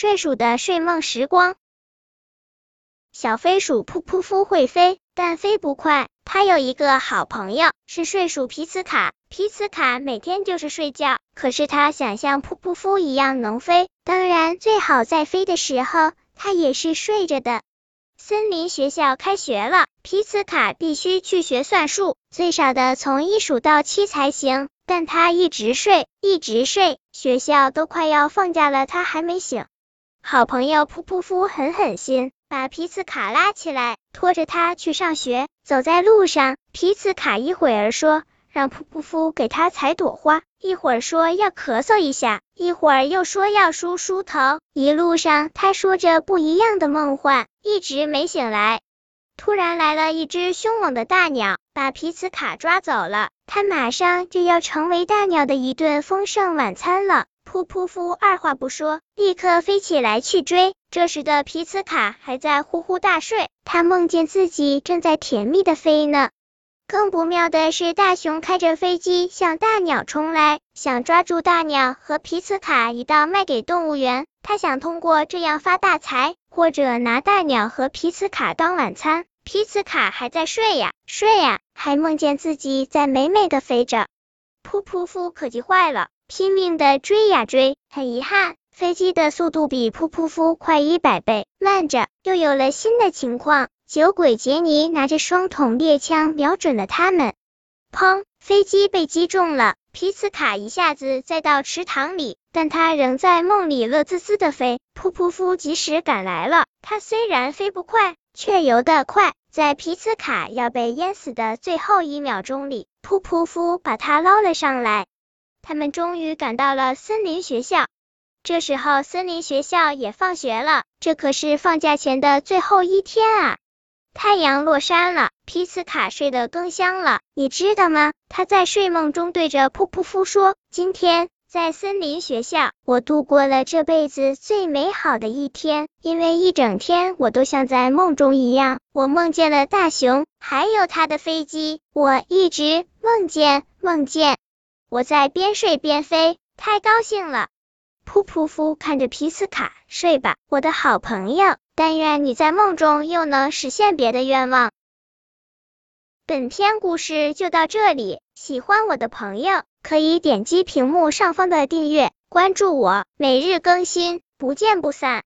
睡鼠的睡梦时光。小飞鼠噗噗夫会飞，但飞不快。它有一个好朋友，是睡鼠皮茨卡。皮茨卡每天就是睡觉，可是它想像噗噗夫一样能飞，当然最好在飞的时候，它也是睡着的。森林学校开学了，皮茨卡必须去学算术，最少的从一数到七才行。但他一直睡，一直睡，学校都快要放假了，他还没醒。好朋友噗噗夫狠狠心，把皮茨卡拉起来，拖着他去上学。走在路上，皮茨卡一会儿说让噗噗夫给他采朵花，一会儿说要咳嗽一下，一会儿又说要梳梳头。一路上，他说着不一样的梦幻，一直没醒来。突然来了一只凶猛的大鸟，把皮茨卡抓走了。他马上就要成为大鸟的一顿丰盛晚餐了。噗噗噗二话不说，立刻飞起来去追。这时的皮茨卡还在呼呼大睡，他梦见自己正在甜蜜的飞呢。更不妙的是，大熊开着飞机向大鸟冲来，想抓住大鸟和皮茨卡一道卖给动物园。他想通过这样发大财，或者拿大鸟和皮茨卡当晚餐。皮茨卡还在睡呀睡呀，还梦见自己在美美的飞着。噗噗噗可急坏了，拼命的追呀追。很遗憾，飞机的速度比噗噗夫快一百倍。慢着，又有了新的情况。酒鬼杰尼拿着双筒猎枪瞄准了他们。砰！飞机被击中了，皮茨卡一下子栽到池塘里，但他仍在梦里乐滋滋的飞。噗噗夫及时赶来了，他虽然飞不快，却游得快。在皮茨卡要被淹死的最后一秒钟里，噗噗夫把他捞了上来。他们终于赶到了森林学校。这时候，森林学校也放学了，这可是放假前的最后一天啊！太阳落山了，皮茨卡睡得更香了。你知道吗？他在睡梦中对着噗噗夫说：“今天。”在森林学校，我度过了这辈子最美好的一天，因为一整天我都像在梦中一样。我梦见了大熊，还有他的飞机，我一直梦见梦见。我在边睡边飞，太高兴了。噗噗夫看着皮斯卡，睡吧，我的好朋友。但愿你在梦中又能实现别的愿望。本篇故事就到这里，喜欢我的朋友。可以点击屏幕上方的订阅，关注我，每日更新，不见不散。